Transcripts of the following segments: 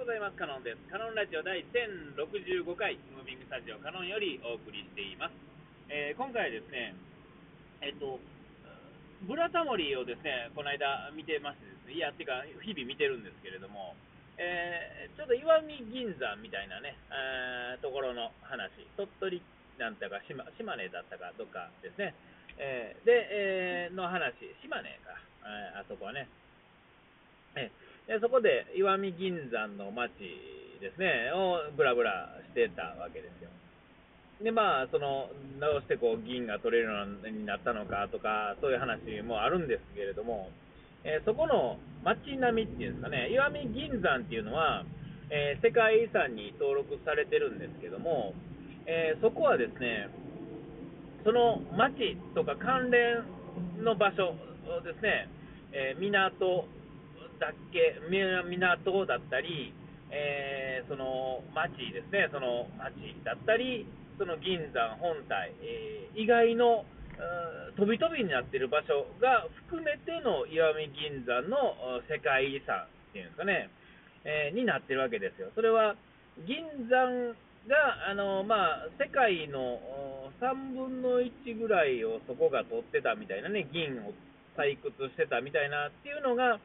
ございます。カノンです。カノンラジオ第1065回、ムービングスタジオカノンよりお送りしています。えー今回はですね、えっと、ブラタモリをですね、この間見てましてですね、いや、っていうか、日々見てるんですけれども、えーちょっと石見銀山みたいなね、えーところの話、鳥取なんだか島、島根だったかどっかですね、えーで、えーの話、島根か、えあそこはね、えでそこで石見銀山の町ですね、をブラブラしてたわけですよ。で、まあ、その、どうしてこう銀が取れるようになったのかとか、そういう話もあるんですけれども、えーそこの町並みっていうんですかね、石見銀山っていうのは、えー世界遺産に登録されてるんですけども、えーそこはですね、その町とか関連の場所ですね、え港だっけ、港だったり、えーその町ですね、その町だったり、その銀山本体、えー以外のうん飛び飛びになっている場所が含めての石見銀山の世界遺産っていうんですかね、えーになってるわけですよ。それは銀山が、あのまあ、世界の3分の1ぐらいをそこが取ってたみたいなね、銀を採掘してたみたいなっていうのが、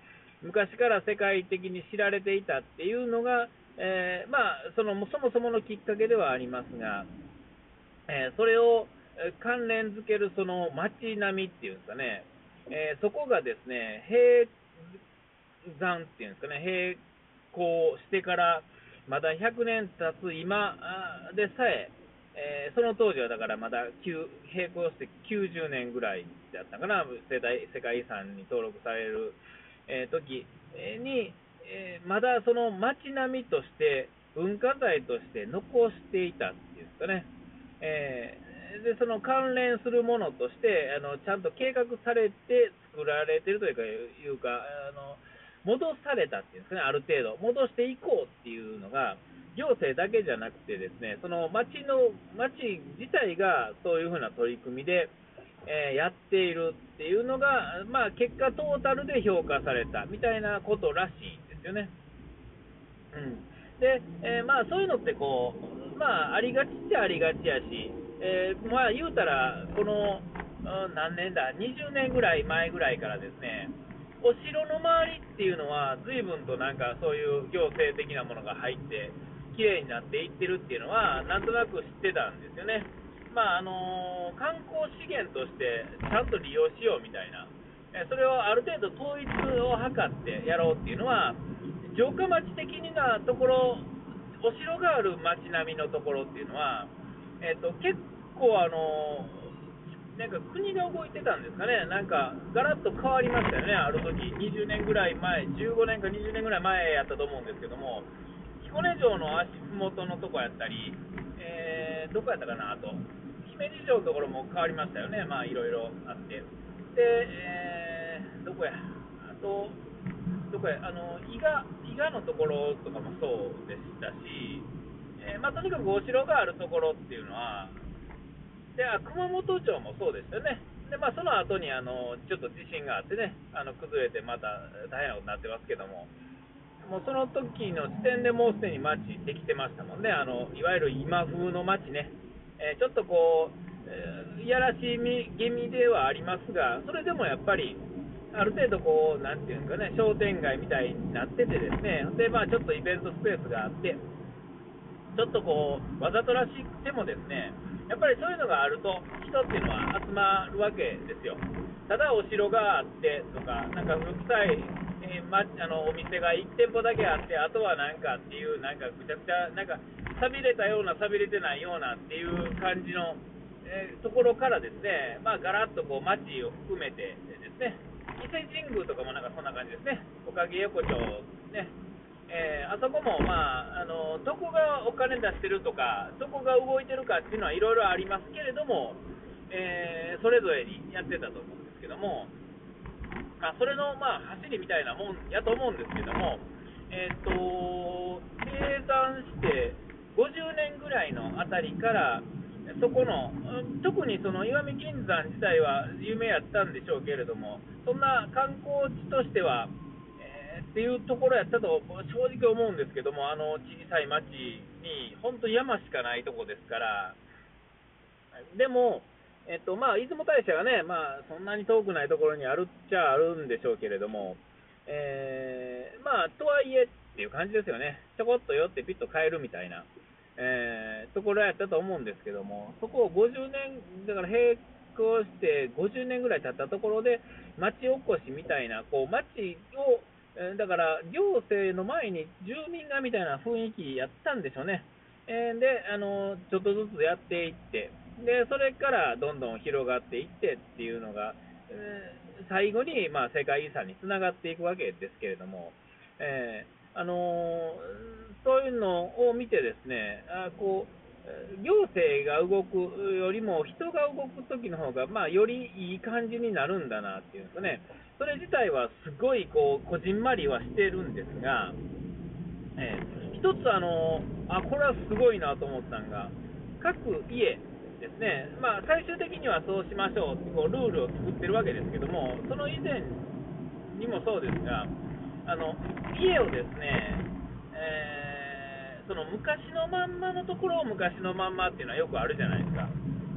昔から世界的に知られていたっていうのが、えーまあ、そのそもそものきっかけではありますが、えーそれを関連づけるその街並みっていうんですかね、えーそこがですね、閉山っていうんですかね、並行してからまだ100年経つ今でさえ、えーその当時はだからまだ並行して90年ぐらいだったかな、世代世界遺産に登録される、えー時に、えーまだその街並みとして、文化財として残していたっていうんですかね。えーでその関連するものとしてあのちゃんと計画されて作られてるというかいうかあの戻されたっていうんですかね、ある程度、戻していこうっていうのが、行政だけじゃなくて、ですねその町の町自体がそういうふうな取り組みで、えーやっているっていうのが、まあ、結果、トータルで評価されたみたいなことらしいんですよね。うんでえーまあ、そういうのってこう、まあ、ありがちっちゃありがちやし、えーまあ、言うたら、この、うん何年だ、20年ぐらい前ぐらいからですね、お城の周りっていうのは、随分となんかそういう行政的なものが入って、綺麗になっていってるっていうのは、なんとなく知ってたんですよね。まああの観光資源としてちゃんと利用しようみたいな、えそれをある程度統一を図ってやろうっていうのは、城下町的なところ、お城がある町並みのところっていうのは、えっと結構あのなんか国が動いてたんですかね、なんかガラッと変わりましたよね、ある時20年ぐらい前、15年か20年ぐらい前やったと思うんですけども、彦根城の足元のとこやったり、えーどこやったかな、と、姫路城のところも変わりましたよね、まあいろいろあって。で、えーどこや、あと、どこや、あの伊賀伊賀のところとかもそうでしたし、えーまあ、とにかくお城があるところっていうのは、であ熊本城もそうでしたよね、でまあ、その後にあのちょっと地震があってね、あの崩れてまた大変なことになってますけども、もうその時の時点でもうすでに街できてましたもんね、あのいわゆる今風の街ね、えーちょっとこう、えーいやらしいみ気味ではありますが、それでもやっぱり、ある程度こう、なんていうんですかね、商店街みたいになっててですね、で、まあちょっとイベントスペースがあって、ちょっとこう、わざとらしくてもですね、やっぱりそういうのがあると、人っていうのは集まるわけですよ。ただお城があってとか、なんか古臭い、えーま、あのお店が1店舗だけあって、あとはなんかっていう、なんかぐちゃぐちゃ、なんか寂れたような、寂れてないようなっていう感じの、えーところからですね、まあ、ガラッとこう街を含めてですね、伊勢神宮とかもなんかそんな感じですね、おかげ横丁ね、えーあそこも、まあ、あのどこがお金出してるとか、どこが動いてるかっていうのはいろいろありますけれども、えーそれぞれにやってたと思うんですけども、まあ、それの、まあ、走りみたいなもんやと思うんですけども、えっ、と、計算して50年ぐらいのあたりから、そこの、特にその石見銀山自体は有名やったんでしょうけれども、そんな観光地としては、ええーっていうところやったと正直思うんですけども、あの小さい町に、本当山しかないとこですから、でも、えっとまあ、出雲大社がね、まあ、そんなに遠くないところにあるっちゃあるんでしょうけれども、えーまあ、とはいえっていう感じですよね、ちょこっと寄ってピッと帰るみたいな、えーところやったと思うんですけども、そこを50年、だから並行して50年ぐらい経ったところで、町おこしみたいな、こう町を、えーだから行政の前に住民がみたいな雰囲気やったんでしょうね。えーで、あのちょっとずつやっていって、でそれからどんどん広がっていってっていうのが、えー最後に、まあ、世界遺産につながっていくわけですけれども、えーあのそういうのを見てですね、あこう行政が動くよりも人が動くときの方が、まあ、よりいい感じになるんだなっていうんですかね、それ自体はすごいこうこじんまりはしてるんですが、えー一つあのあ、これはすごいなと思ったのが、各家ですね、まあ、最終的にはそうしましょうってこうルールを作ってるわけですけども、その以前にもそうですが、あの家をですね、えーその昔のまんまのところを昔のまんまっていうのはよくあるじゃないですか。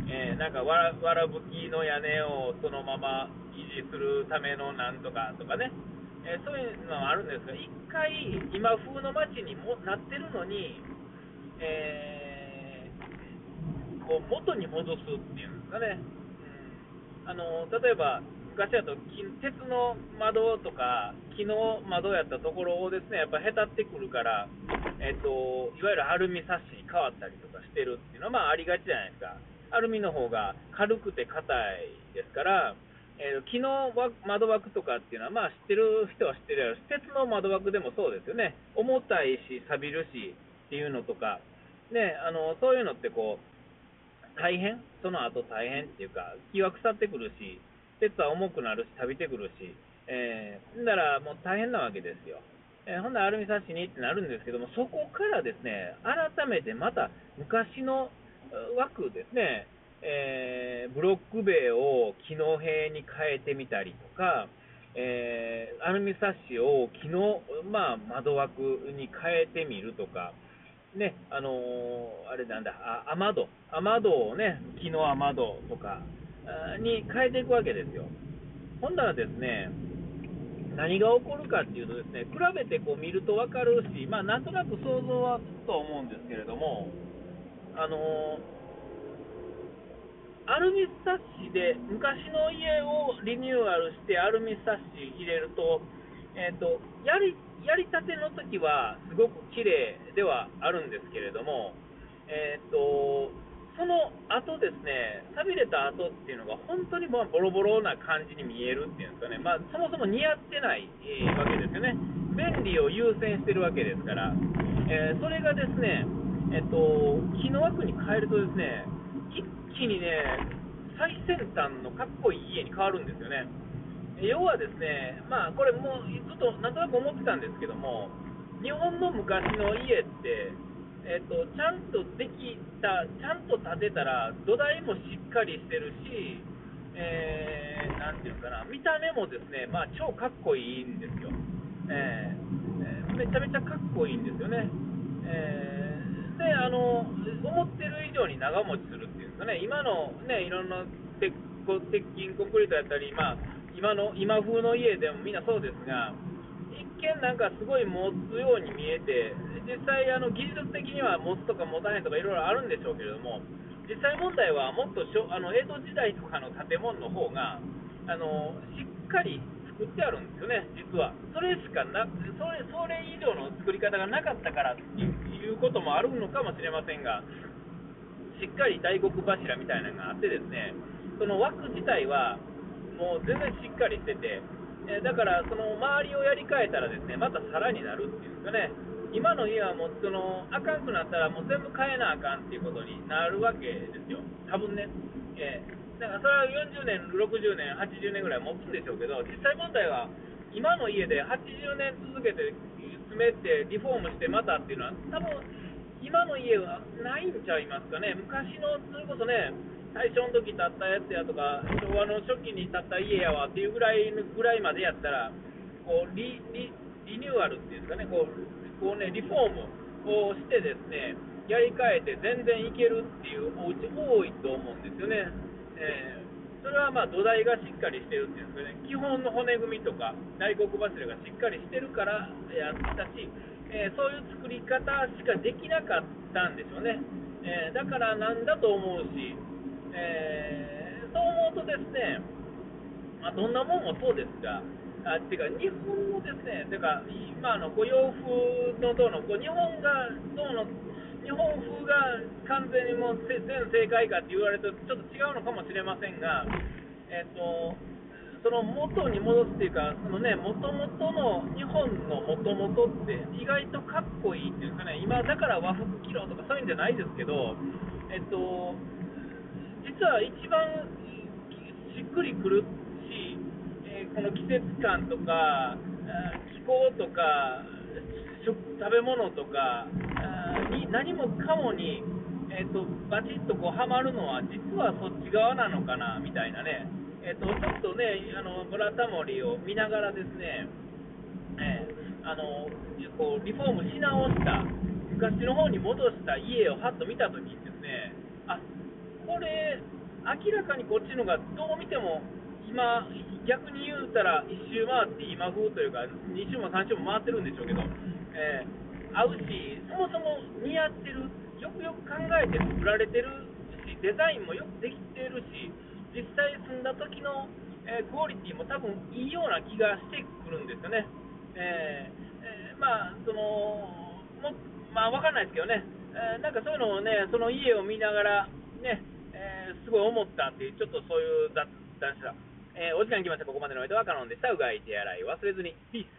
えーなんかわらぶきの屋根をそのまま維持するためのなんとかとかね、えーそういうのはあるんですが、一回今風の街にもなってるのに、えーこう元に戻すっていうんですかね、うん。あの例えば昔だと鉄の窓とか木の窓やったところをですねやっぱへたってくるから、えっといわゆるアルミサッシに変わったりとかしてるっていうのはまあありがちじゃないですか。アルミの方が軽くて硬いですから、えー木の窓枠とかっていうのは、まあ、知ってる人は知ってるやろし、鉄の窓枠でもそうですよね、重たいし、錆びるしっていうのとか、ね、あのそういうのってこう大変、その後大変っていうか、木は腐ってくるし、鉄は重くなるし、錆びてくるし、えー、だからもう大変なわけですよ。えーほんならアルミサッシにってなるんですけども、そこからですね、改めてまた昔の枠ですね、えーブロック塀を木の塀に変えてみたりとか、えーアルミサッシを木の、まあ、窓枠に変えてみるとか、ね、あのーあれなんだ、あ雨戸、雨戸をね、木の雨戸とかに変えていくわけですよ。ほんならですね、何が起こるかっていうとですね、比べてこう見ると分かるし、まあ、なんとなく想像はつくと思うんですけれども、あのーアルミサッシで昔の家をリニューアルしてアルミサッシ入れると、えー、とやりやりたての時はすごく綺麗ではあるんですけれども、えー、とその後ですね、錆びれた後っていうのが本当にまあボロボロな感じに見えるっていうんですかね、まあ、そもそも似合ってない、えーわけですよね、便利を優先してるわけですから、えーそれがですね、えっと、木の枠に変えるとですね、一気にね、最先端のかっこいい家に変わるんですよね。要はですね、まあ、これもうずっとなんとなく思ってたんですけども、日本の昔の家って、えっと、ちゃんとできた、ちゃんと建てたら、土台もしっかりしてるし、えーなんていうかな、見た目もですね、まあ、超かっこいいんですよ。えーえめちゃめちゃかっこいいんですよね。えーで、あの、思ってる以上に長持ちするっていうんですかね、今のね、いろんな鉄鉄筋コンクリートやったり、まあ、今の、今風の家でもみんなそうですが、一見なんかすごい持つように見えて、実際あの技術的には持つとか持たへんとかいろいろあるんでしょうけれども、実際問題はもっとしょあの江戸時代とかの建物の方があのしっかり作ってあるんですよね、実は。それしかなそれ、それ以上の作り方がなかったからっていうこともあるのかもしれませんが、しっかり大黒柱みたいなのがあってですね、その枠自体はもう全然しっかりしてて、だからその周りをやり替えたらですね、またさらになるっていうんですかね、今の家はもうそのあかんくなったらもう全部変えなあかんっていうことになるわけですよ、多分ね。えーだからそれは40年、60年、80年ぐらい持つんでしょうけど、実際問題は今の家で80年続けて詰めてリフォームしてまたっていうのは多分今の家はないんちゃいますかね、昔のそれこそね、大正の時建ったやつやとか、昭和の初期に建った家やわっていうぐらいぐらいまでやったら、こうリリリニューアルっていうんですかね、こうこうね、リフォームをしてですね、やり替えて全然いけるっていうお家多いと思うんですよね。えーそれはまあ土台がしっかりしてるっていうんですかね、基本の骨組みとか内国柱がしっかりしてるからやったし、えー、そういう作り方しかできなかったんでしょうね。えー、だからなんだと思うし、えー、そう思うとですね、まあ、どんなもんもそうですが、あていうか、日本のですね、てか、今のこう洋風のどうの、こう日本がどうの日本風が完全にもう全正解かって言われるとちょっと違うのかもしれませんが、えっと、その元に戻すっていうか、そのね、もともとの日本のもともとって意外とかっこいいっていうかね、今だから和服着ろとかそういうんじゃないですけど、えっと、実は一番しっくりくるし、えー、この季節感とか、気候とか、食べ物とかに何もかもに、えーと、バチッとこうはまるのは実はそっち側なのかなみたいなね、えーと、ちょっとねあのブラタモリを見ながらですね、えー、あのこうリフォームし直した昔の方に戻した家をはっと見た時にですねあこれ明らかにこっちのがどう見ても今逆に言うたら1周回って今風というか2周も3周も回ってるんでしょうけどえー、合うし、そもそも似合ってる、よくよく考えて作られてるし、デザインもよくできてるし、実際住んだ時の、えー、クオリティも多分いいような気がしてくるんですよね。えー、え、まあ、その、もまあ、わかんないですけどね、え、なんかそういうのをね、その家を見ながら、ね、え、すごい思ったっていう、ちょっとそういう雑談した。えー、お時間来ました。ここまでの間はカノンでした。うがい手洗い忘れずに。ピース。